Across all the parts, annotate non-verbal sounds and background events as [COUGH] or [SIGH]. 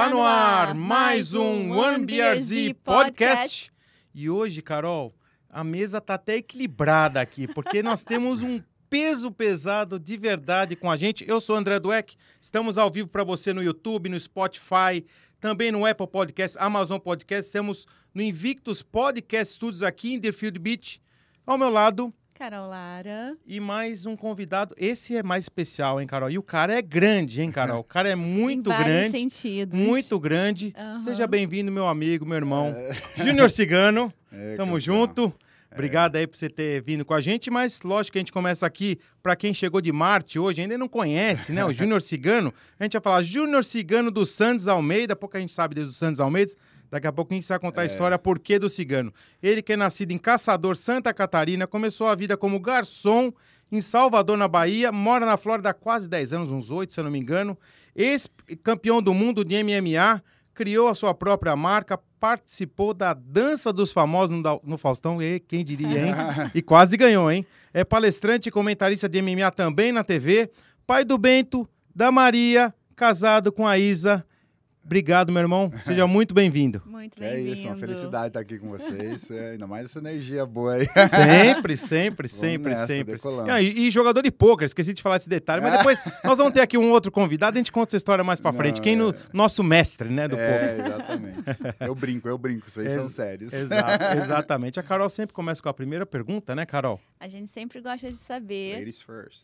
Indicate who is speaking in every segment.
Speaker 1: Está no ar mais um One BRZ Podcast. E hoje, Carol, a mesa tá até equilibrada aqui, porque nós temos um peso pesado de verdade com a gente. Eu sou André Dueck, estamos ao vivo para você no YouTube, no Spotify, também no Apple Podcast, Amazon Podcast, temos no Invictus Podcast Studios aqui em Deerfield Beach. Ao meu lado,
Speaker 2: Carol Lara.
Speaker 1: E mais um convidado. Esse é mais especial, hein, Carol? E o cara é grande, hein, Carol? O cara é [LAUGHS] muito
Speaker 2: em
Speaker 1: grande.
Speaker 2: sentidos.
Speaker 1: Muito grande.
Speaker 2: Uhum.
Speaker 1: Seja bem-vindo, meu amigo, meu irmão. É. Júnior Cigano. [LAUGHS] É, Tamo campeão. junto. É. Obrigado aí por você ter vindo com a gente, mas lógico que a gente começa aqui para quem chegou de Marte hoje, ainda não conhece, né? O Júnior Cigano. A gente vai falar Júnior Cigano do Santos Almeida, pouca gente sabe desde o Santos Almeida. Daqui a pouco a gente vai contar é. a história por que do cigano. Ele que é nascido em Caçador, Santa Catarina, começou a vida como garçom em Salvador, na Bahia, mora na Flórida há quase 10 anos, uns 8, se eu não me engano. Ex-campeão do mundo de MMA, criou a sua própria marca, participou da Dança dos Famosos no, no Faustão, e quem diria, hein? [LAUGHS] e quase ganhou, hein? É palestrante e comentarista de MMA também na TV, pai do Bento, da Maria, casado com a Isa Obrigado, meu irmão. Seja [LAUGHS] muito bem-vindo.
Speaker 2: Muito bem-vindo.
Speaker 3: É isso, uma felicidade estar aqui com vocês. É, ainda mais essa energia boa aí.
Speaker 1: Sempre, sempre, sempre, nessa, sempre. E, e, jogador de pôquer, esqueci de falar desse detalhe, mas depois nós vamos ter aqui um outro convidado, a gente conta essa história mais pra frente. Não, Quem é... no nosso mestre, né, do
Speaker 3: é, poker. Exatamente. Eu brinco, eu brinco, vocês Ex são sérios.
Speaker 1: Exato, [LAUGHS] exatamente. A Carol sempre começa com a primeira pergunta, né, Carol?
Speaker 2: A gente sempre gosta de saber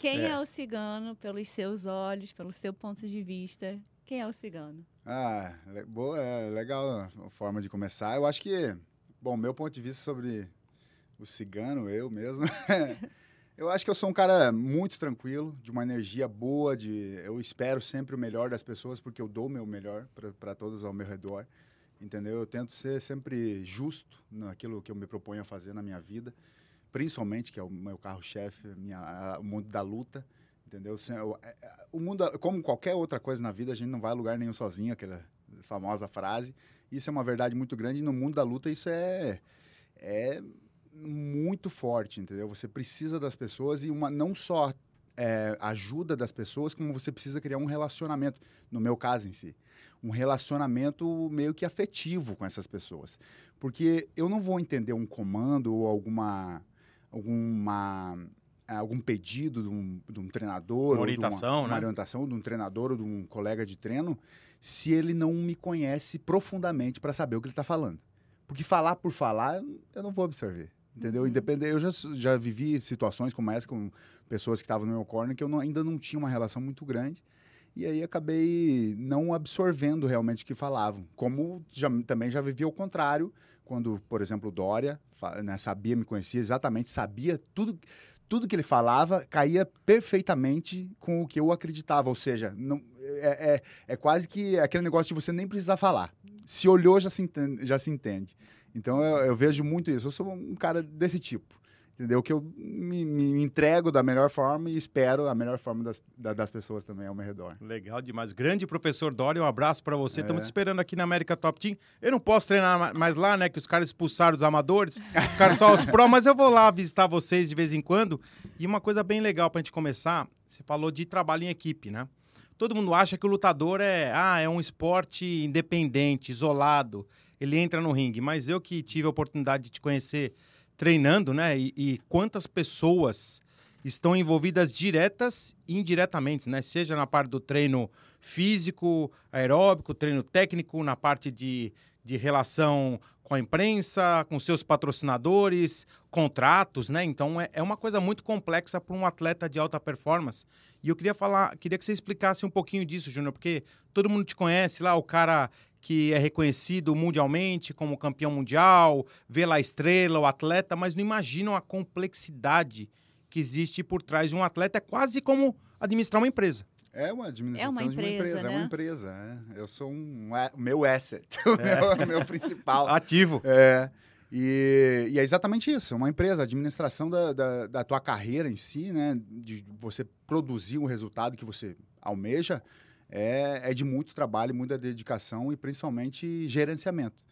Speaker 2: quem é. é o cigano pelos seus olhos, pelo seu ponto de vista. Quem é o cigano?
Speaker 3: Ah, boa, é legal a forma de começar. Eu acho que, bom, meu ponto de vista sobre o cigano, eu mesmo, [LAUGHS] eu acho que eu sou um cara muito tranquilo, de uma energia boa, de eu espero sempre o melhor das pessoas porque eu dou o meu melhor para todas ao meu redor, entendeu? Eu tento ser sempre justo naquilo que eu me proponho a fazer na minha vida, principalmente que é o meu carro-chefe, o mundo da luta. Entendeu? É, é, o mundo, como qualquer outra coisa na vida, a gente não vai a lugar nenhum sozinho, aquela famosa frase. Isso é uma verdade muito grande e no mundo da luta isso é, é muito forte, entendeu? Você precisa das pessoas e uma, não só é, ajuda das pessoas, como você precisa criar um relacionamento, no meu caso em si. Um relacionamento meio que afetivo com essas pessoas. Porque eu não vou entender um comando ou alguma, alguma algum pedido de um, de um treinador,
Speaker 1: uma orientação,
Speaker 3: de uma,
Speaker 1: né?
Speaker 3: uma orientação de um treinador ou de um colega de treino, se ele não me conhece profundamente para saber o que ele está falando. Porque falar por falar, eu não vou absorver. Entendeu? Uhum. Independente, eu já, já vivi situações como essa com pessoas que estavam no meu corner que eu não, ainda não tinha uma relação muito grande. E aí acabei não absorvendo realmente o que falavam. Como já, também já vivi ao contrário, quando, por exemplo, Dória né, sabia, me conhecia exatamente, sabia tudo, tudo que ele falava caía perfeitamente com o que eu acreditava. Ou seja, não, é, é, é, quase que aquele negócio de você nem precisar falar. Se olhou, já se entende. Já se entende. Então eu, eu vejo muito isso. Eu sou um cara desse tipo entendeu? Que eu me, me, entrego da melhor forma e espero a melhor forma das, das pessoas também ao meu redor.
Speaker 1: Legal demais. Grande professor Dória, um abraço para você. Estamos é. te esperando aqui na América Top Team. Eu não posso treinar mais lá, né? Que os caras expulsaram os amadores, [LAUGHS] ficaram só os pró, mas eu vou lá visitar vocês de vez em quando. E uma coisa bem legal para a gente começar, você falou de trabalho em equipe, né? Todo mundo acha que o lutador é, ah, é um esporte independente, isolado. Ele entra no ringue, mas eu que tive a oportunidade de te conhecer treinando, né? E, e, quantas pessoas estão envolvidas diretas e indiretamente, né? Seja na parte do treino físico, aeróbico, treino técnico, na parte de, de relação com a imprensa, com seus patrocinadores, contratos, né? Então é, é uma coisa muito complexa para um atleta de alta performance. E eu queria falar, queria que você explicasse um pouquinho disso, Júnior, porque todo mundo te conhece lá, o cara que é reconhecido mundialmente como campeão mundial, vê lá a estrela, o atleta, mas não imaginam a complexidade que existe por trás de um atleta. É quase como administrar uma empresa.
Speaker 3: É uma administração
Speaker 2: é uma empresa,
Speaker 3: de uma empresa,
Speaker 2: né?
Speaker 3: é uma empresa. É. Eu sou um, o meu asset, [LAUGHS] o é. meu, meu principal. [LAUGHS]
Speaker 1: Ativo.
Speaker 3: É. E, e, é exatamente isso, uma empresa, a administração da, da, da, tua carreira em si, né? De você produzir um resultado que você almeja, é, é de muito trabalho, muita dedicação e principalmente gerenciamento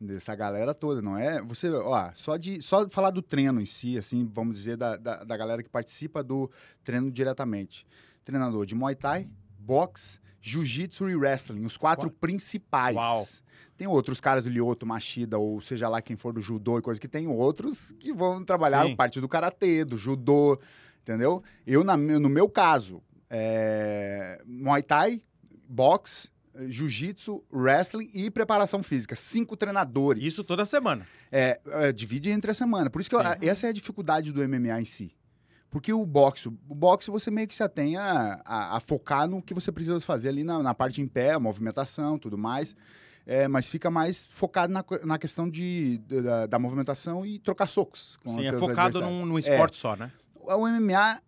Speaker 3: dessa galera toda, não é? Você, ó, só de só falar do treino em si, assim, vamos dizer, da, da, da galera que participa do treino diretamente. Treinador de Muay Thai, boxe, jiu-jitsu e wrestling, os quatro principais.
Speaker 1: Uau.
Speaker 3: Tem outros caras, o Lioto, Machida, ou seja lá quem for do judô e coisa, que tem outros que vão trabalhar Sim. parte do karatê, do judô, entendeu? Eu, na, no meu caso, é, Muay Thai, boxe, jiu-jitsu, wrestling e preparação física. Cinco treinadores.
Speaker 1: Isso toda semana.
Speaker 3: É, é divide entre a semana. Por isso que eu, essa é a dificuldade do MMA em si. Porque o boxe, o boxe você meio que se atém a, a, a focar no que você precisa fazer ali na, na parte em pé, a movimentação, tudo mais é, mas fica mais focado na, na questão de, da, da movimentação e trocar socos.
Speaker 1: Sim, é focado num, num esporte é. só, né?
Speaker 3: O MMA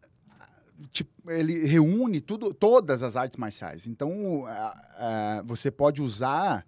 Speaker 3: tipo, ele reúne tudo, todas as artes marciais. Então, você pode usar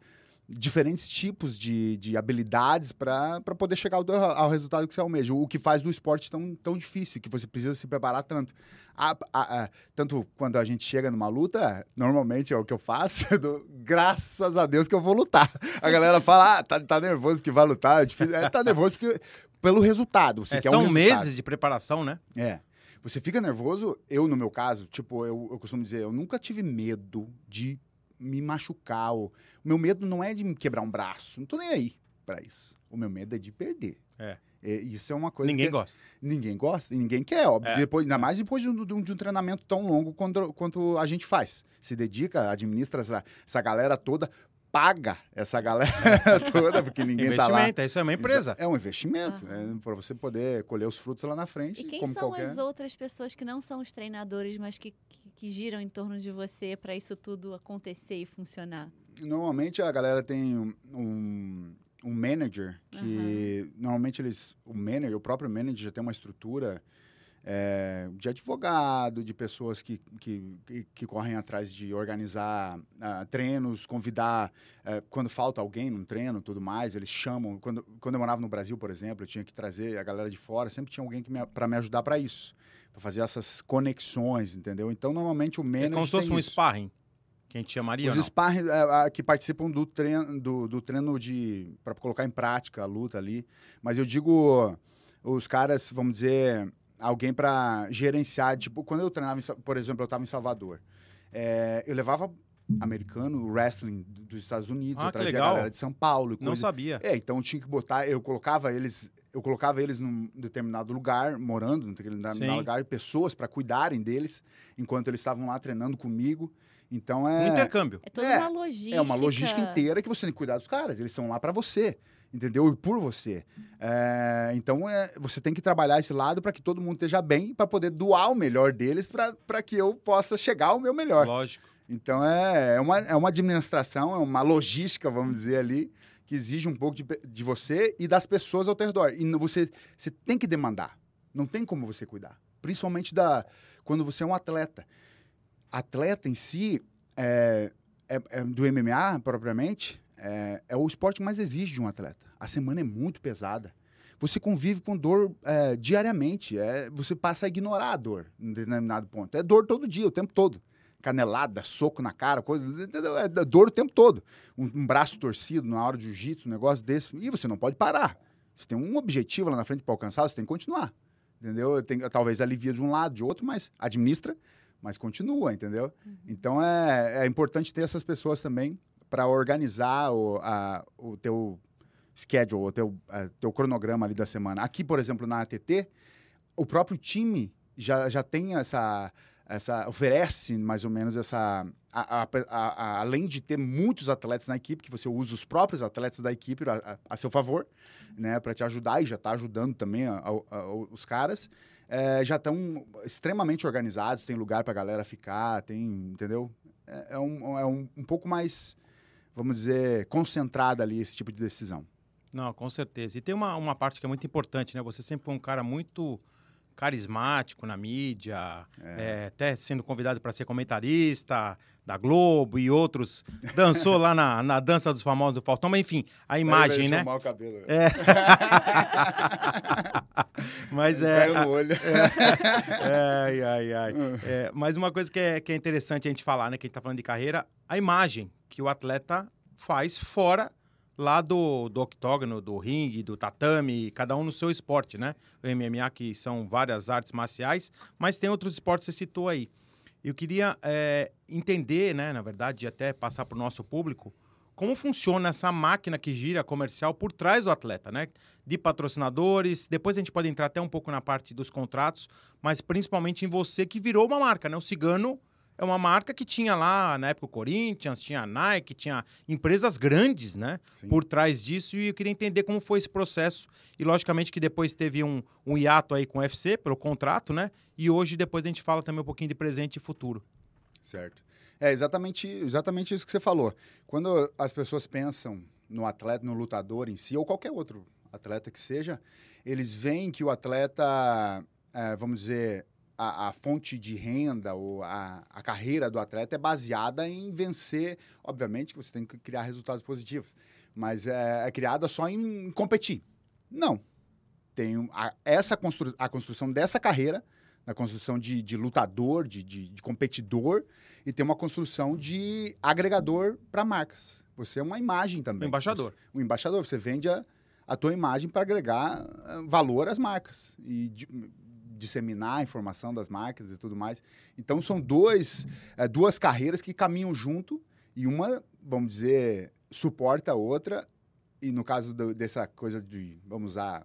Speaker 3: diferentes tipos de, de habilidades para poder chegar ao, ao, resultado que você almeja. O que faz do esporte tão, tão difícil, que você precisa se preparar tanto. A, a, a, tanto quando a gente chega numa luta, normalmente é o que eu faço, [LAUGHS] do, graças a Deus que eu vou lutar. A galera fala, ah, tá, tá nervoso porque vai lutar, é difícil. É, tá nervoso porque, pelo resultado. Você
Speaker 1: é,
Speaker 3: quer
Speaker 1: são
Speaker 3: um
Speaker 1: meses de preparação, né?
Speaker 3: É. Você fica nervoso, eu no meu caso, tipo, eu, eu costumo dizer, eu nunca tive medo de me machucar. Ou... O meu medo não é de me quebrar um braço. Não tô nem aí para isso. O meu medo é de perder.
Speaker 1: É.
Speaker 3: é isso é uma coisa
Speaker 1: Ninguém
Speaker 3: que...
Speaker 1: gosta.
Speaker 3: Ninguém gosta e ninguém quer, óbvio. É. Depois, ainda mais depois de um, de um, de um treinamento tão longo quanto, quanto, a gente faz. Se dedica, administra essa, essa galera toda, paga essa galera [LAUGHS] toda, porque ninguém tá lá.
Speaker 1: Investimento, isso é uma empresa.
Speaker 3: É um investimento, uhum. é, para você poder colher os frutos lá na frente.
Speaker 2: E quem são
Speaker 3: qualquer...
Speaker 2: as outras pessoas que não são os treinadores, mas que, que, que giram em torno de você para isso tudo acontecer e funcionar?
Speaker 3: Normalmente a galera tem um, um manager que uhum. normalmente eles, o manager, o próprio manager já tem uma estrutura é, de advogado, de pessoas que, que, que, que correm atrás de organizar uh, treinos, convidar uh, quando falta alguém num treino, tudo mais, eles chamam. Quando, quando eu morava no Brasil, por exemplo, eu tinha que trazer a galera de fora, sempre tinha alguém para me ajudar para isso, para fazer essas conexões, entendeu? Então, normalmente o manager. É
Speaker 1: como se fosse um
Speaker 3: isso.
Speaker 1: sparring. Quem te chamaria?
Speaker 3: Os sparring é, que participam do treino, do, do treino de. para colocar em prática a luta ali. Mas eu digo, os caras, vamos dizer, alguém para gerenciar. Tipo, quando eu treinava, em, por exemplo, eu estava em Salvador, é, eu levava americano, wrestling dos Estados Unidos,
Speaker 1: ah,
Speaker 3: eu trazia a galera de São Paulo.
Speaker 1: Não sabia.
Speaker 3: É, então eu tinha que botar, eu colocava eles, eu colocava eles num determinado lugar, morando num determinado Sim. lugar, pessoas para cuidarem deles, enquanto eles estavam lá treinando comigo. Então é.
Speaker 1: Um intercâmbio.
Speaker 2: É toda é, uma logística.
Speaker 3: É uma logística inteira que você tem que cuidar dos caras. Eles estão lá para você entendeu? E por você. É, então, é, você tem que trabalhar esse lado para que todo mundo esteja bem, para poder doar o melhor deles, para que eu possa chegar ao meu melhor.
Speaker 1: Lógico.
Speaker 3: Então, é, é, uma, é uma administração, é uma logística, vamos dizer ali, que exige um pouco de, de você e das pessoas ao teu redor. E você, você tem que demandar. Não tem como você cuidar. Principalmente da, quando você é um atleta. Atleta em si, é, é, é do MMA propriamente, é, é, o esporte que mais exige de um atleta. A semana é muito pesada. Você convive com dor é, diariamente. É, você passa a ignorar a dor em determinado ponto. É dor todo dia, o tempo todo. Canelada, soco na cara, coisa. É dor o tempo todo. Um, um braço torcido na hora de jiu-jitsu, um negócio desse. E você não pode parar. Você tem um objetivo lá na frente para alcançar, você tem que continuar. Entendeu? Tem, talvez alivia de um lado, de outro, mas administra, mas continua, entendeu? Uhum. Então é, é importante ter essas pessoas também para organizar o, a, o teu schedule, o teu, a, teu cronograma ali da semana. Aqui, por exemplo, na ATT, o próprio time já, já tem essa, essa oferece mais ou menos essa a, a, além de ter muitos atletas na equipe que você usa os próprios atletas da equipe a, seu favor né para te ajudar e já está ajudando também os caras é, já estão extremamente organizados tem lugar para a galera ficar tem entendeu é, é, um, é um, um pouco mais vamos dizer, concentrada ali esse tipo de decisão.
Speaker 1: Não, com certeza. E tem uma, uma parte que é muito importante, né? Você sempre foi um cara muito carismático na mídia, é. É, até sendo convidado para ser comentarista da Globo e outros. Dançou lá na, na dança dos famosos do Faustão, mas enfim, a imagem, né?
Speaker 3: o cabelo.
Speaker 1: É. [LAUGHS] mas é.
Speaker 3: Caiu no olho.
Speaker 1: É, ai, ai, ai. [LAUGHS] É, mas uma coisa que é, que é interessante a gente falar, né? Que a gente tá falando de carreira, a imagem que o atleta faz fora lá do, do octógono, do ringue, do tatame, cada um no seu esporte, né? O MMA, que são várias artes marciais, mas tem outros esportes que você citou aí. Eu queria é, entender, né, na verdade, até passar para o nosso público, como funciona essa máquina que gira comercial por trás do atleta, né? De patrocinadores. Depois a gente pode entrar até um pouco na parte dos contratos, mas principalmente em você que virou uma marca, né? O Cigano é uma marca que tinha lá, na época, o Corinthians, tinha a Nike, tinha empresas grandes, né? Sim. Por trás disso. E eu queria entender como foi esse processo. E, logicamente, que depois teve um, um hiato aí com o UFC, pelo contrato, né? E hoje, depois, a gente fala também um pouquinho de presente e futuro.
Speaker 3: Certo. É exatamente, exatamente isso que você falou. Quando as pessoas pensam no atleta, no lutador em si, ou qualquer outro atleta que seja, eles veem que o atleta, é, vamos dizer, a, a, fonte de renda ou a, a carreira do atleta é baseada em vencer. Obviamente que você tem que criar resultados positivos, mas é, é criada só em, em competir. Não. Tem a, essa constru, a construção dessa carreira na construção de, de lutador, de, de, de, competidor, e tem uma construção de agregador para marcas. Você é uma imagem também.
Speaker 1: Um embaixador.
Speaker 3: Você, um embaixador. Você vende a, a tua imagem para agregar eh, valor às marcas e de, disseminar a informação das marcas e tudo mais. Então, são dois, é, duas carreiras que caminham junto e uma, vamos dizer, suporta a outra. E no caso do, dessa coisa de, vamos usar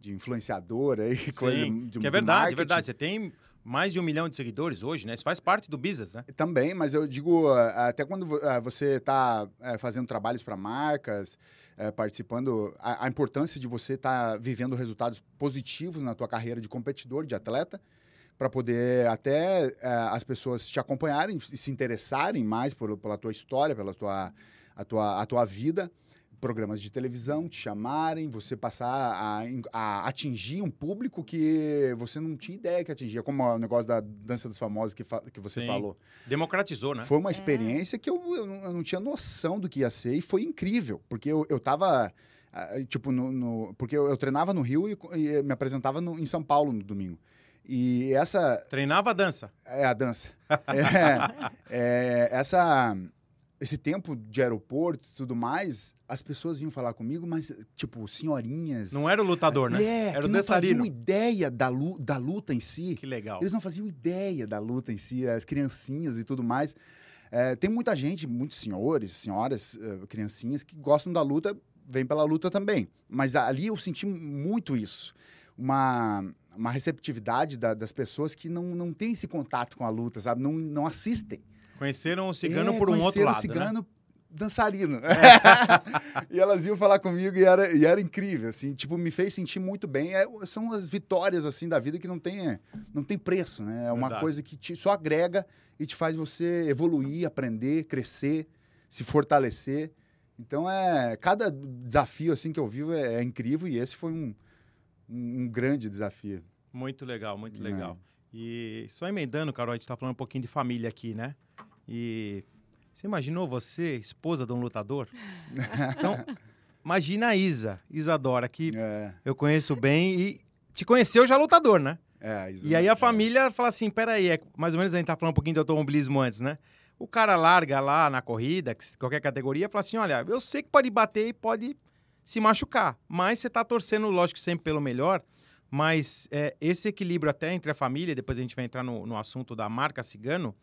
Speaker 3: de influenciador aí, [LAUGHS] Sim, coisa de
Speaker 1: que é verdade, é verdade. Você tem mais de um milhão de seguidores hoje, né? Isso faz parte do business, né?
Speaker 3: Também, mas eu digo, até quando você está é, fazendo trabalhos para marcas, é, participando, a, a, importância de você estar tá vivendo resultados positivos na tua carreira de competidor, de atleta, para poder até é, as pessoas te acompanharem e se interessarem mais por, pela tua história, pela tua, a tua, a tua vida programas de televisão te chamarem, você passar a, a, atingir um público que você não tinha ideia que atingia, como o negócio da dança dos famosos que, que você Sim. falou.
Speaker 1: Democratizou, né?
Speaker 3: Foi uma é. experiência é. que eu, eu, eu, não tinha noção do que ia ser e foi incrível, porque eu, eu tava. Tipo, no, no porque eu, eu, treinava no Rio e, e me apresentava no, em São Paulo no domingo. E essa.
Speaker 1: Treinava a dança.
Speaker 3: É, a dança. [LAUGHS] é, é, essa esse tempo de aeroporto e tudo mais, as pessoas vinham falar comigo, mas, tipo, senhorinhas.
Speaker 1: Não era o lutador, né?
Speaker 3: É,
Speaker 1: era
Speaker 3: o
Speaker 1: não faziam
Speaker 3: ideia da, lu da luta em si.
Speaker 1: Que legal.
Speaker 3: Eles não faziam ideia da luta em si, as criancinhas e tudo mais. É, tem muita gente, muitos senhores, senhoras, uh, criancinhas, que gostam da luta, vêm pela luta também. Mas ali eu senti muito isso. Uma, uma receptividade da, das pessoas que não, não têm esse contato com a luta, sabe? Não, não assistem.
Speaker 1: Conheceram o cigano é, por um outro lado.
Speaker 3: o
Speaker 1: né?
Speaker 3: cigano né? dançarino. É. [LAUGHS] e elas iam falar comigo e era, e era incrível, assim, tipo, me fez sentir muito bem. É, são as vitórias, assim, da vida que não tem, não tem preço, né? É uma Verdade. coisa que te, só agrega e te faz você evoluir, aprender, crescer, se fortalecer. Então, é, cada desafio, assim, que eu vivo é, é incrível e esse foi um, um, um grande desafio.
Speaker 1: Muito legal, muito legal. E só emendando, Carol, a gente tá falando um pouquinho de família aqui, né? E você imaginou você, esposa de um lutador? [LAUGHS] Então, imagina a Isa, Isadora, que é. eu conheço bem e te conheceu já lutador, né?
Speaker 3: É,
Speaker 1: e aí a família fala assim, peraí, é, mais ou menos a gente tá falando um pouquinho do automobilismo antes, né? O cara larga lá na corrida, qualquer categoria, fala assim, olha, eu sei que pode bater e pode se machucar, mas você tá torcendo, lógico, sempre pelo melhor, mas é, esse equilíbrio até entre a família, depois a gente vai entrar no, no assunto da marca Cigano,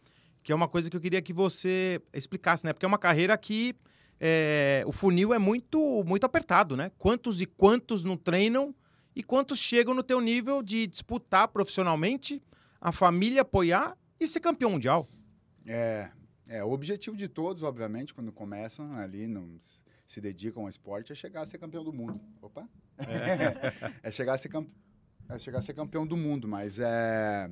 Speaker 1: que é uma coisa que eu queria que você explicasse, né? Porque é uma carreira que é, o funil é muito, muito apertado, né? Quantos e quantos não treinam e quantos chegam no teu nível de disputar profissionalmente, a família apoiar e ser campeão mundial?
Speaker 3: É, é o objetivo de todos, obviamente, quando começam ali, não se dedicam ao esporte, é chegar a ser campeão do mundo. Opa! É, [LAUGHS] é chegar a ser campeão é chegar a ser campeão do mundo, mas é.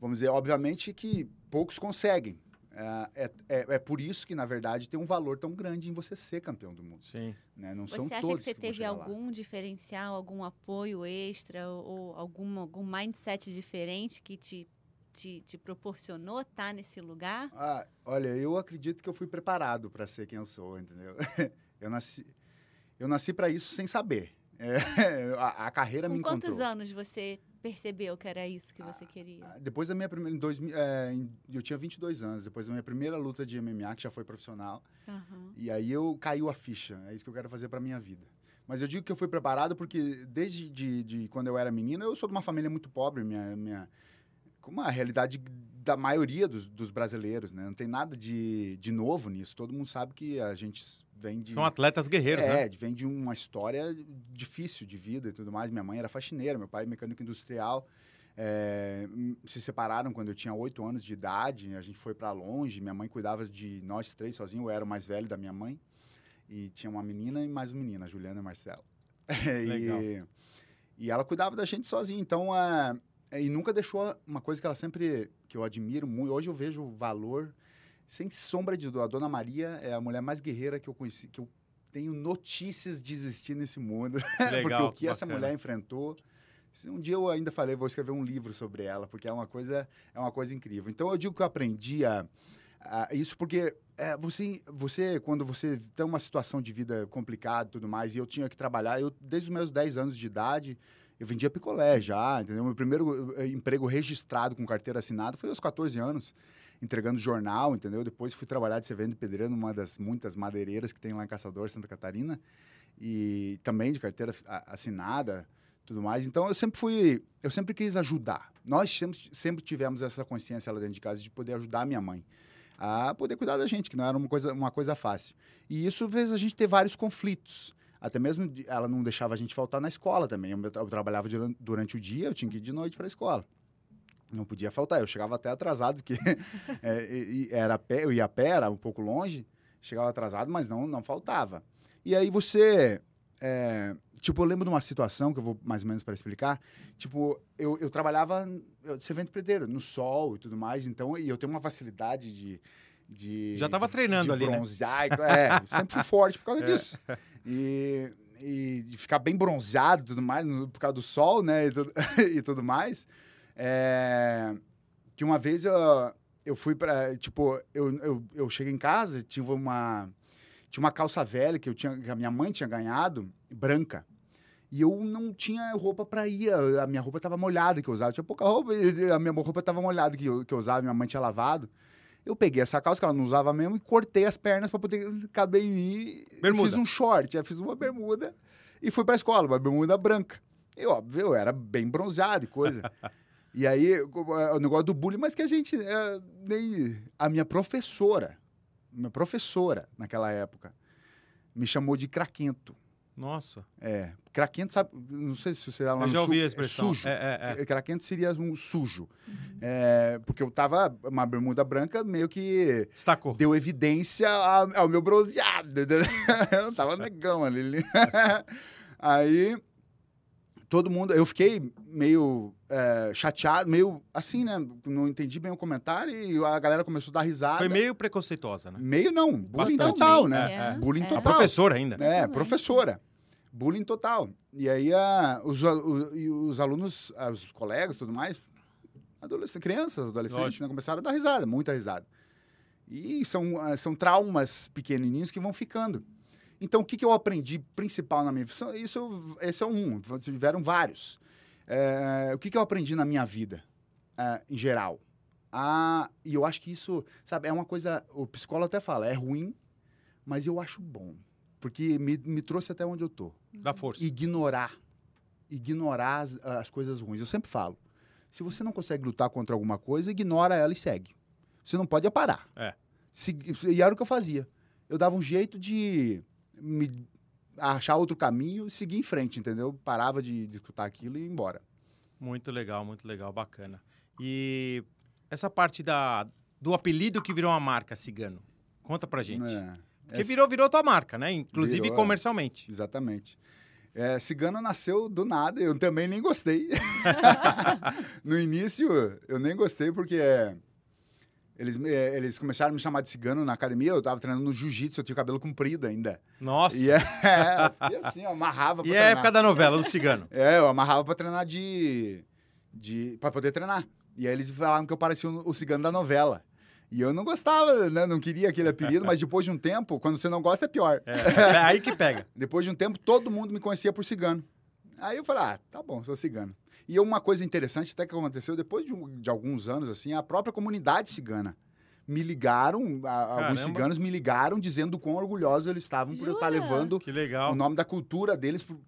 Speaker 3: Vamos dizer, obviamente que poucos conseguem. É, é, é, por isso que, na verdade, tem um valor tão grande em você ser campeão do mundo.
Speaker 1: Sim.
Speaker 3: Né? Não
Speaker 2: você
Speaker 3: são
Speaker 2: acha
Speaker 3: todos
Speaker 2: que você
Speaker 3: que
Speaker 2: teve algum lá. diferencial, algum apoio extra ou algum, algum mindset diferente que te, te, te proporcionou estar tá nesse lugar?
Speaker 3: Ah, olha, eu acredito que eu fui preparado para ser quem eu sou, entendeu? [LAUGHS] eu nasci, eu nasci para isso sem saber. É, [LAUGHS] a, a, carreira
Speaker 2: Com
Speaker 3: me
Speaker 2: encontrou. quantos anos você percebeu que era isso que você queria? Ah,
Speaker 3: depois da minha primeira... Em dois, é, eu tinha 22 anos. Depois da minha primeira luta de MMA, que já foi profissional. Uhum. E aí eu caiu a ficha. É isso que eu quero fazer para minha vida. Mas eu digo que eu fui preparado porque desde de, de quando eu era menino, eu sou de uma família muito pobre. Minha, minha, com uma realidade da maioria dos, dos brasileiros, né? Não tem nada de, de novo nisso. Todo mundo sabe que a gente vem de...
Speaker 1: São atletas guerreiros,
Speaker 3: é,
Speaker 1: né?
Speaker 3: vem de uma história difícil de vida e tudo mais. Minha mãe era faxineira, meu pai mecânico industrial. É, se separaram quando eu tinha oito anos de idade. A gente foi para longe. Minha mãe cuidava de nós três sozinho. Eu era o mais velho da minha mãe. E tinha uma menina e mais uma menina, Juliana e Marcelo. [LAUGHS]
Speaker 1: Legal.
Speaker 3: e, e ela cuidava da gente sozinha. Então, é, e nunca deixou uma coisa que ela sempre, que eu admiro muito. Hoje eu vejo o valor, sem sombra de dúvida. A Dona Maria é a mulher mais guerreira que eu conheci, que eu tenho notícias de existir nesse mundo.
Speaker 1: Legal, [LAUGHS]
Speaker 3: porque o que
Speaker 1: que
Speaker 3: essa mulher enfrentou. Um dia eu ainda falei, vou escrever um livro sobre ela, porque é uma coisa, é uma coisa incrível. Então eu digo que eu aprendi a, a isso porque é, você, você, quando você tem uma situação de vida complicada e tudo mais, e eu tinha que trabalhar, eu desde os meus 10 anos de idade, eu vendia picolé já, entendeu? Meu primeiro eh, emprego registrado com carteira assinada foi aos 14 anos, entregando jornal, entendeu? Depois fui trabalhar de servente pedreiro numa das muitas madeireiras que tem lá em Caçador, Santa Catarina, e também de carteira assinada, tudo mais. Então eu sempre fui, eu sempre quis ajudar. Nós sempre, sempre tivemos essa consciência lá dentro de casa de poder ajudar a minha mãe a poder cuidar da gente, que não era uma coisa, uma coisa fácil. E isso fez a gente ter vários conflitos. Até mesmo ela não deixava a gente faltar na escola também. Eu, eu trabalhava duran- durante o dia, eu tinha que ir de noite para a escola. Não podia faltar. Eu chegava até atrasado, porque [LAUGHS] é, era pé, eu ia a pé, era um pouco longe. Chegava atrasado, mas não, não faltava. E aí você... é, tipo, eu lembro de uma situação que eu vou mais ou menos para explicar. Tipo, eu, eu trabalhava eu, servente preteiro, no sol e tudo mais. Então, e eu tenho uma facilidade de... de
Speaker 1: Já tava
Speaker 3: de-
Speaker 1: treinando
Speaker 3: de
Speaker 1: ali, né?
Speaker 3: bronzear, É, sempre fui forte por causa [LAUGHS]
Speaker 1: É.
Speaker 3: disso. E, e de ficar bem bronzeado e tudo mais, por causa do sol, né? E tudo, [LAUGHS] e tudo mais. É, que uma vez eu, eu fui para Tipo, eu, eu, eu cheguei em casa, tive uma. Tinha uma calça velha que, eu tinha, que a minha mãe tinha ganhado, branca. E eu não tinha roupa para ir. A minha roupa estava molhada que eu usava. Eu tinha pouca roupa, a minha roupa estava molhada que eu, que eu usava, minha mãe tinha lavado. Eu peguei essa calça que ela não usava mesmo e cortei as pernas para poder caber em mim.
Speaker 1: Bermuda.
Speaker 3: Fiz um short, aí fiz uma bermuda e fui para a escola, uma bermuda branca. E óbvio, eu era bem bronzeado e coisa. [LAUGHS] e aí, o o negócio do bullying, mas que a gente. é, nem, a minha professora, minha professora naquela época, me chamou de craquento.
Speaker 1: Nossa,
Speaker 3: É, craquento, sabe? Não sei se você lá
Speaker 1: eu
Speaker 3: no
Speaker 1: já
Speaker 3: sul,
Speaker 1: ouvi a
Speaker 3: é
Speaker 1: expressão.
Speaker 3: sujo.
Speaker 1: É, é, é.
Speaker 3: Craquento seria um sujo. É, porque eu tava, uma bermuda branca meio que
Speaker 1: Destacou.
Speaker 3: deu evidência a- ao meu bronzeado. [LAUGHS] eu tava negão ali. [LAUGHS] Aí, todo mundo, eu fiquei meio é, chateado, meio assim, né? Não entendi bem o comentário e a galera começou a dar risada.
Speaker 1: Foi meio preconceituosa, né?
Speaker 3: Meio não, bullying
Speaker 1: Bastante.
Speaker 3: total, né?
Speaker 2: É,
Speaker 3: Bullying
Speaker 2: é.
Speaker 1: A
Speaker 3: total.
Speaker 1: professora ainda.
Speaker 3: É,
Speaker 2: Totalmente.
Speaker 3: professora. Bullying total. E aí a- os, o- os alunos, os colegas tudo mais, adolescentes, crianças, adolescentes, né, começaram a dar risada, muita risada. E são, ah, são traumas pequenininhos que vão ficando. Então, o que, que eu aprendi principal na minha vida? Isso, esse é um, tiveram vários. É, o que, que eu aprendi na minha vida, ah, em geral? Ah, e eu acho que isso, sabe, é uma coisa, o psicólogo até fala, é ruim, mas eu acho bom. Porque me, me trouxe até onde eu tô.
Speaker 1: Da força.
Speaker 3: Ignorar. Ignorar as, as coisas ruins. Eu sempre falo. Se você não consegue lutar contra alguma coisa, ignora ela e segue. Você não pode é parar.
Speaker 1: É.
Speaker 3: Se- e era o que eu fazia. Eu dava um jeito de me achar outro caminho e seguir em frente, entendeu? Parava de, de escutar aquilo e ir embora.
Speaker 1: Muito legal, muito legal, bacana. E essa parte da, do apelido que virou uma marca, Cigano. Conta pra gente.
Speaker 3: É.
Speaker 1: Porque
Speaker 3: Essa-
Speaker 1: virou, virou tua marca, né? Inclusive
Speaker 3: Virou, é.
Speaker 1: comercialmente.
Speaker 3: Exatamente. É, Cigano nasceu do nada, eu também nem gostei. [LAUGHS] [LAUGHS] no início, eu nem gostei porque é, eles, é, eles começaram a me chamar de cigano na academia, eu tava treinando no jiu-jitsu, eu tinha o cabelo comprido ainda.
Speaker 1: Nossa.
Speaker 3: E, é, [LAUGHS] e assim, eu amarrava pra
Speaker 1: E é a
Speaker 3: treinar.
Speaker 1: época da novela, do Cigano.
Speaker 3: É, eu amarrava pra treinar de... de pra poder treinar. E aí eles falaram que eu parecia o, o cigano da novela. E eu não gostava, né? Não queria aquele apelido, mas depois de um tempo, quando você não gosta, é pior.
Speaker 1: É, é aí que pega. [LAUGHS]
Speaker 3: Depois de um tempo, todo mundo me conhecia por cigano. Aí eu falei, ah, tá bom, sou cigano. E uma coisa interessante até que aconteceu, depois de, um- de alguns anos, assim, a própria comunidade cigana me ligaram, a- alguns ciganos me ligaram dizendo quão orgulhosos eles estavam por eu estar
Speaker 2: Jura?
Speaker 3: levando
Speaker 1: Que legal.
Speaker 3: o nome da cultura deles. pro-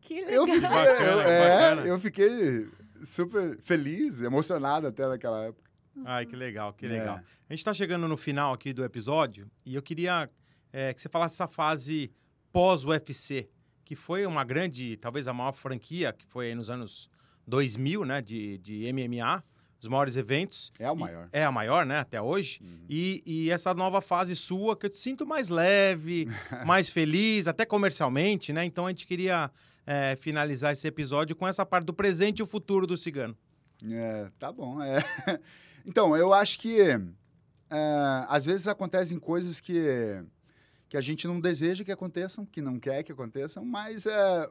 Speaker 2: Que
Speaker 3: Eu
Speaker 2: legal.
Speaker 3: fiquei,
Speaker 1: Bacana,
Speaker 3: eu, é,
Speaker 1: bacana.
Speaker 3: eu fiquei super feliz, emocionado até naquela época.
Speaker 1: Ai, que legal, que
Speaker 3: É.
Speaker 1: legal. A gente está chegando no final aqui do episódio e eu queria é, que você falasse essa fase pós-UFC, que foi uma grande, talvez a maior franquia, que foi aí nos anos 2000, né, de, de MMA, os maiores eventos.
Speaker 3: É o
Speaker 1: E-
Speaker 3: maior.
Speaker 1: É a maior, né, até hoje.
Speaker 3: Uhum.
Speaker 1: E, e essa nova fase sua, que eu te sinto mais leve, [LAUGHS] mais feliz, até comercialmente, né? Então a gente queria é, finalizar esse episódio com essa parte do presente e o futuro do cigano.
Speaker 3: É, tá bom. É. [LAUGHS] Então, eu acho que é, às vezes acontecem coisas que, que a gente não deseja que aconteçam, que não quer que aconteçam, mas é,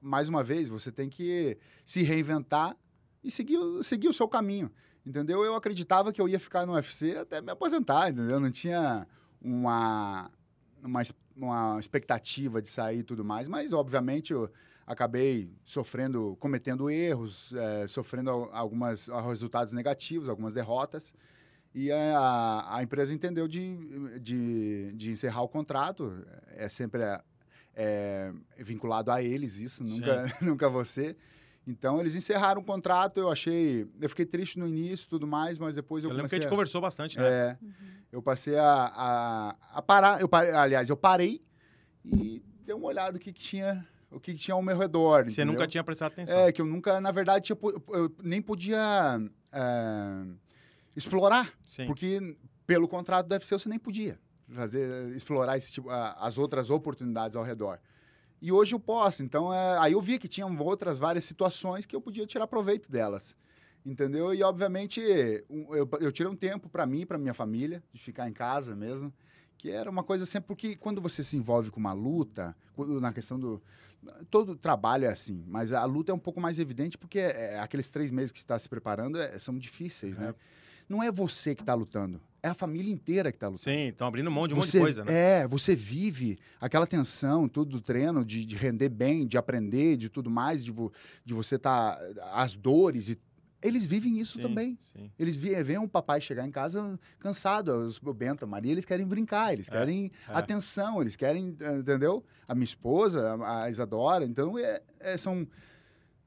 Speaker 3: mais uma vez, você tem que se reinventar e seguir, seguir o seu caminho. Entendeu? Eu acreditava que eu ia ficar no UFC até me aposentar, entendeu? Não tinha uma, uma, uma expectativa de sair e tudo mais, mas obviamente eu acabei sofrendo, cometendo erros, eh, sofrendo al- algumas resultados negativos, algumas derrotas. E a, a empresa entendeu de, de, de encerrar o contrato. É sempre é, é, vinculado a eles isso, nunca, [LAUGHS] nunca você. Então eles encerraram o contrato. Eu achei, eu fiquei triste no início, e tudo mais, mas depois
Speaker 1: Eu,
Speaker 3: eu,
Speaker 1: lembro que a gente conversou bastante, né?
Speaker 3: é, eu passei a, a, a parar, eu parei, aliás, eu parei e dei uma olhada o que, que tinha, o que, que tinha ao meu redor.
Speaker 1: Você
Speaker 3: entendeu?
Speaker 1: nunca tinha prestado atenção.
Speaker 3: É, que eu nunca, na verdade, tinha, po- eu nem podia é, explorar,
Speaker 1: Sim.
Speaker 3: porque pelo contrato do UFC você nem podia fazer, explorar esse tipo, as outras oportunidades ao redor. E hoje eu posso, então é, aí eu vi que tinham outras várias situações que eu podia tirar proveito delas. Entendeu? E obviamente eu, eu tirei um tempo para mim, para minha família, de ficar em casa mesmo, que era uma coisa sempre porque quando você se envolve com uma luta, quando- na questão do todo trabalho é assim, mas a luta é um pouco mais evidente porque é, aqueles três meses que está se preparando é- são difíceis, né? Não é você que está lutando, é a família inteira que está lutando.
Speaker 1: Sim, estão abrindo mão de um monte
Speaker 3: Você-
Speaker 1: de coisa, né?
Speaker 3: É, você vive aquela tensão, tudo do treino, de, de render bem, de aprender, de tudo mais, de, vo- de você estar. as dores. e Eles vivem isso
Speaker 1: Sim,
Speaker 3: também.
Speaker 1: Sim.
Speaker 3: Eles veem o papai chegar em casa cansado, os, o Bento, a Maria, eles querem brincar, eles
Speaker 1: É,
Speaker 3: querem
Speaker 1: é.
Speaker 3: atenção, eles querem, entendeu? A minha esposa, a, a Isadora, então é, é- são,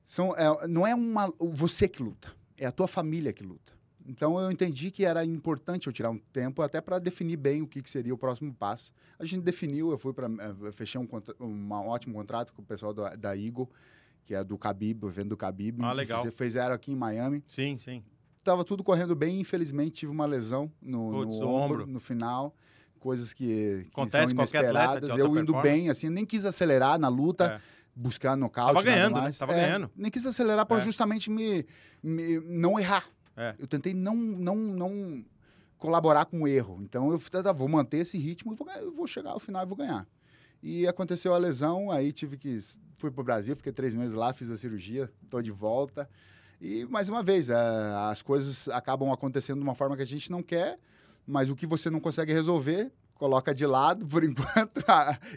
Speaker 3: são é, não é uma você que luta, é a tua família que luta. Então eu entendi que era importante eu tirar um tempo até para definir bem o que, que seria o próximo passo. A gente definiu, eu fui para fechei um, um ótimo contrato com o pessoal da, da Eagle, que é do Khabib, o evento do Khabib.
Speaker 1: Ah, legal.
Speaker 3: Fiz- Fizeram aqui em Miami
Speaker 1: Sim, sim.
Speaker 3: estava tudo correndo bem, infelizmente tive uma lesão no,
Speaker 1: Putz,
Speaker 3: no ombro,
Speaker 1: ombro.
Speaker 3: no final, coisas que, que
Speaker 1: Acontece
Speaker 3: são inesperadas. Eu indo bem, assim, nem quis acelerar na luta,
Speaker 1: É.
Speaker 3: buscar nocaute,
Speaker 1: Tava ganhando, né?
Speaker 3: mais.
Speaker 1: Tava
Speaker 3: É,
Speaker 1: ganhando.
Speaker 3: Nem quis acelerar para
Speaker 1: É.
Speaker 3: justamente me, me- não errar.
Speaker 1: É.
Speaker 3: Eu tentei não, não, não colaborar com o erro. Então eu tá, vou manter esse ritmo e vou, eu vou chegar ao final e vou ganhar. E aconteceu a lesão, aí tive que. Fui para o Brasil, fiquei três meses lá, fiz a cirurgia, estou de volta. E, mais uma vez, é, as coisas acabam acontecendo de uma forma que a gente não quer, mas o que você não consegue resolver, coloca de lado por [LAUGHS] enquanto,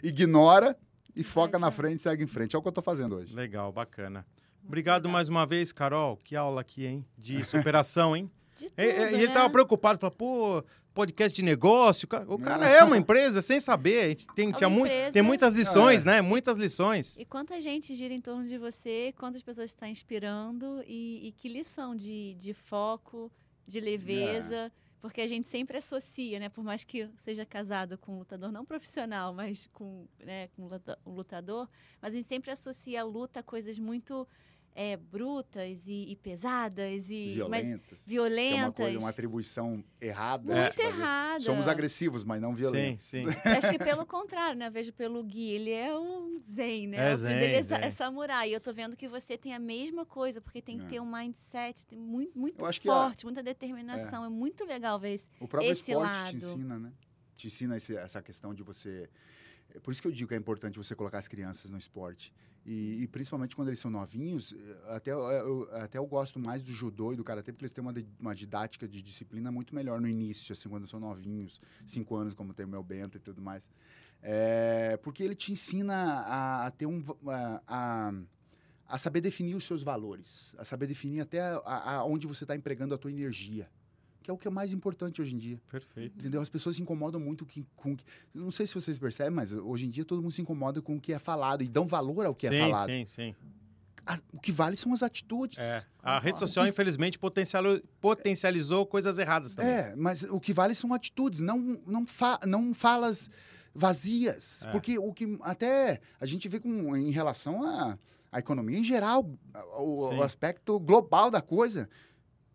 Speaker 3: ignora e foca
Speaker 2: Mas
Speaker 3: na
Speaker 2: é.
Speaker 3: frente e segue em frente. É o que eu estou fazendo hoje.
Speaker 1: Legal, bacana. Obrigado mais uma vez, Carol. Que aula aqui, hein? De [LAUGHS] superação, hein?
Speaker 2: De tudo,
Speaker 1: E, ele
Speaker 2: né?
Speaker 1: tava preocupado, falou, pô, podcast de negócio. O cara é uma empresa sem saber. A gente Tem,
Speaker 2: É
Speaker 1: tinha mu-
Speaker 2: empresa.
Speaker 1: tem muitas lições,
Speaker 3: É.
Speaker 1: né? Muitas lições.
Speaker 2: E quanta gente gira em torno de você, quantas pessoas está inspirando e, e que lição de, de foco, de leveza. Porque a gente sempre associa, né? Por mais que seja casado com um lutador não profissional, mas com, né, com um um lutador, mas a gente sempre associa a luta a coisas muito é, brutas e, e pesadas e mas
Speaker 3: Violentas. É uma,
Speaker 2: violentas.
Speaker 3: coisa, uma atribuição errada.
Speaker 2: muito errada.
Speaker 3: Somos agressivos, mas não
Speaker 1: Sim,
Speaker 3: violentos.
Speaker 1: sim.
Speaker 2: Acho que pelo contrário, né? Eu vejo pelo Gui, ele é um zen, né?
Speaker 1: É
Speaker 2: o filho
Speaker 1: zen,
Speaker 2: dele é,
Speaker 1: zen.
Speaker 2: é samurai. E eu tô vendo que você tem a mesma coisa, porque tem que
Speaker 3: É.
Speaker 2: ter um mindset tem muito, muito
Speaker 3: que a-
Speaker 2: forte, muita determinação. É. muito legal ver esse.
Speaker 3: O próprio
Speaker 2: Esse
Speaker 3: esporte
Speaker 2: lado.
Speaker 3: te ensina, né? Te ensina esse- essa questão de você. é Por isso que eu digo que é importante você colocar as crianças no esporte. E, e principalmente quando eles são novinhos, eh, até, eu- até eu gosto mais do judô e do karatê, porque eles têm uma, uma didática de disciplina muito melhor no início, assim, quando são novinhos, cinco anos, como tem o meu Bento e tudo mais. É, porque ele te ensina a, a ter um. A, a, a saber definir os seus valores, a saber definir até a, a- onde você está empregando a tua energia, que é o que é mais importante hoje em dia.
Speaker 1: Perfeito.
Speaker 3: Entendeu? As pessoas se incomodam muito que- com. que- Não sei se vocês percebem, mas hoje em dia todo mundo se incomoda com o que é falado e dão valor ao que
Speaker 1: sim,
Speaker 3: é falado.
Speaker 1: sim, sim.
Speaker 3: a- o que vale são as atitudes.
Speaker 1: É. A rede
Speaker 3: O
Speaker 1: social,
Speaker 3: que-
Speaker 1: infelizmente, potencializou, coisas erradas também.
Speaker 3: É, mas o que vale são atitudes, não, não, fa não falas vazias.
Speaker 1: É.
Speaker 3: Porque o que até a gente vê com, em relação à à economia em geral, o,
Speaker 1: Sim.
Speaker 3: o aspecto global da coisa,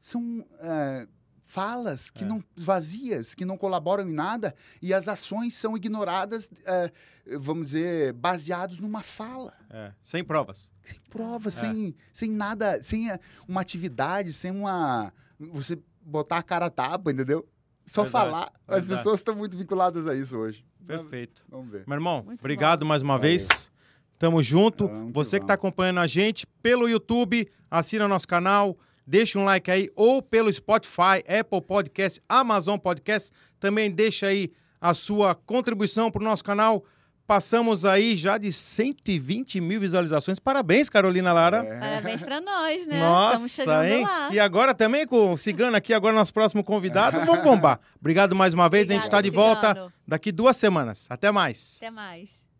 Speaker 3: são é, falas que
Speaker 1: É.
Speaker 3: não vazias, que não colaboram em nada, e as ações são ignoradas, é, vamos dizer, baseados numa fala.
Speaker 1: É, Sem provas.
Speaker 3: Sem prova,
Speaker 1: É.
Speaker 3: sem, sem nada, sem a- uma atividade, sem uma. Você botar a cara a tapa, entendeu? Só
Speaker 1: Verdade,
Speaker 3: falar. As
Speaker 1: verdade.
Speaker 3: pessoas estão muito vinculadas a isso hoje.
Speaker 1: Perfeito.
Speaker 3: Vamos ver.
Speaker 1: Meu irmão,
Speaker 2: Muito
Speaker 1: obrigado mais uma
Speaker 3: Valeu.
Speaker 1: vez. Tamo junto.
Speaker 3: Vamos
Speaker 1: Você que está acompanhando a gente pelo YouTube, assina nosso canal, deixa um like aí, ou pelo Spotify, Apple Podcast, Amazon Podcast. Também deixa aí a sua contribuição para o nosso canal. Passamos aí já de 120 mil visualizações. Parabéns, Carolina Lara.
Speaker 3: É.
Speaker 2: Parabéns pra nós, né?
Speaker 1: Nossa,
Speaker 2: Estamos chegando
Speaker 1: hein?
Speaker 2: lá.
Speaker 1: E agora também com o Cigano aqui, agora nosso próximo convidado. Vamos bombar. Obrigado mais uma vez. a gente está de
Speaker 2: Obrigada,
Speaker 1: volta daqui duas semanas. Até mais.
Speaker 2: Até mais.